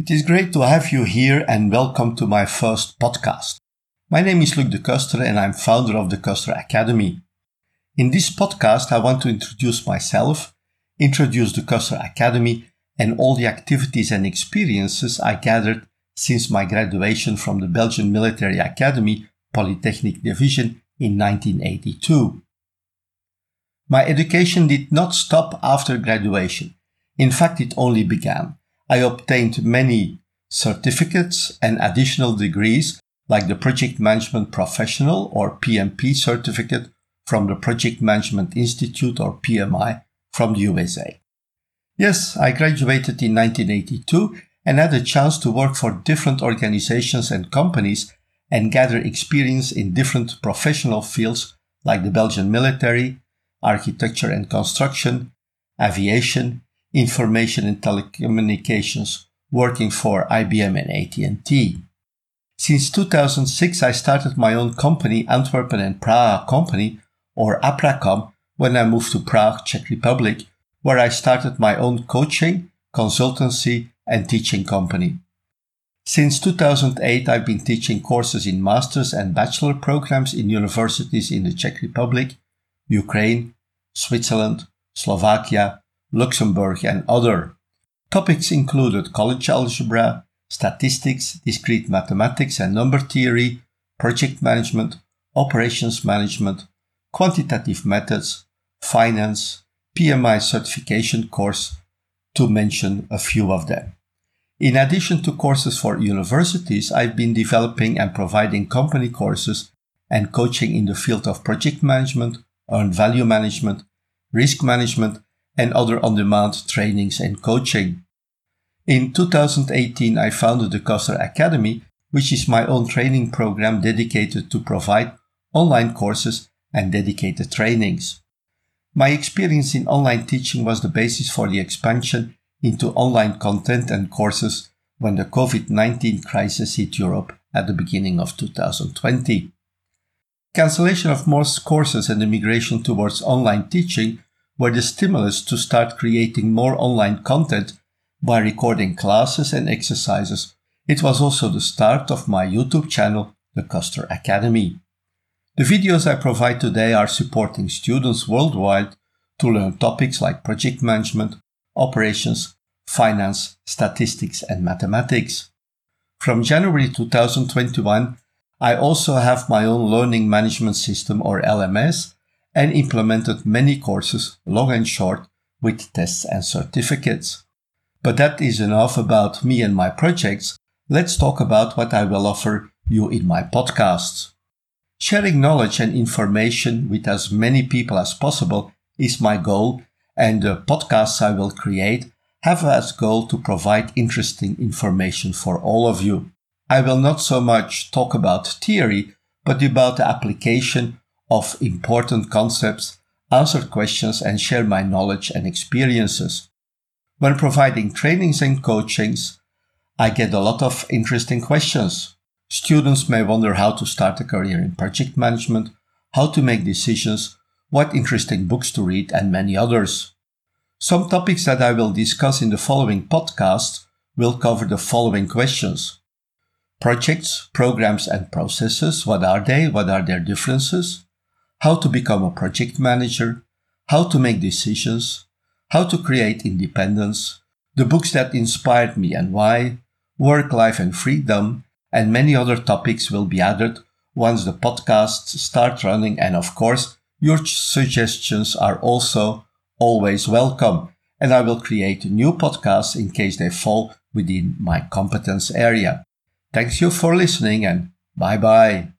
It is great to have you here and welcome to my first podcast. My name is Luc De Ceuster and I'm founder of De Ceuster Academy. In this podcast, I want to introduce myself, introduce De Ceuster Academy, and all the activities and experiences I gathered since my graduation from the Belgian Military Academy Polytechnic Division in 1982. My education did not stop after graduation. In fact, it only began. I obtained many certificates and additional degrees like the Project Management Professional or PMP certificate from the Project Management Institute or PMI from the USA. Yes, I graduated in 1982 and had a chance to work for different organizations and companies and gather experience in different professional fields like the Belgian military, architecture and construction, aviation, information and telecommunications, working for IBM and AT&T. Since 2006, I started my own company, Antwerpen and Prague Company, or Apracom, when I moved to Prague, Czech Republic, where I started my own coaching, consultancy, and teaching company. Since 2008, I've been teaching courses in master's and bachelor programs in universities in the Czech Republic, Ukraine, Switzerland, Slovakia, Luxembourg, and other. Topics included college algebra, statistics, discrete mathematics and number theory, project management, operations management, quantitative methods, finance, PMI certification course, to mention a few of them. In addition to courses for universities, I've been developing and providing company courses and coaching in the field of project management, earned value management, risk management, and other on demand trainings and coaching. In 2018, I founded De Ceuster Academy, which is my own training program dedicated to provide online courses and dedicated trainings. My experience in online teaching was the basis for the expansion into online content and courses when the COVID 19 crisis hit Europe at the beginning of 2020. Cancellation of most courses and the migration towards online teaching were the stimulus to start creating more online content by recording classes and exercises. It was also the start of my YouTube channel, De Ceuster Academy. The videos I provide today are supporting students worldwide to learn topics like project management, operations, finance, statistics, and mathematics. From January 2021, I also have my own learning management system or LMS and implemented many courses, long and short, with tests and certificates. But that is enough about me and my projects. Let's talk about what I will offer you in my podcasts. Sharing knowledge and information with as many people as possible is my goal, and the podcasts I will create have as goal to provide interesting information for all of you. I will not so much talk about theory, but about the application of important concepts, answer questions, and share my knowledge and experiences. When providing trainings and coachings, I get a lot of interesting questions. Students may wonder how to start a career in project management, how to make decisions, what interesting books to read, and many others. Some topics that I will discuss in the following podcast will cover the following questions. Projects, programs, and processes. What are they? What are their differences? How to become a project manager? How to make decisions? How to create independence? The books that inspired me and why? Work, life, and freedom, and many other topics will be added once the podcasts start running. And of course, your suggestions are also always welcome, and I will create new podcasts in case they fall within my competence area. Thanks you for listening and bye bye.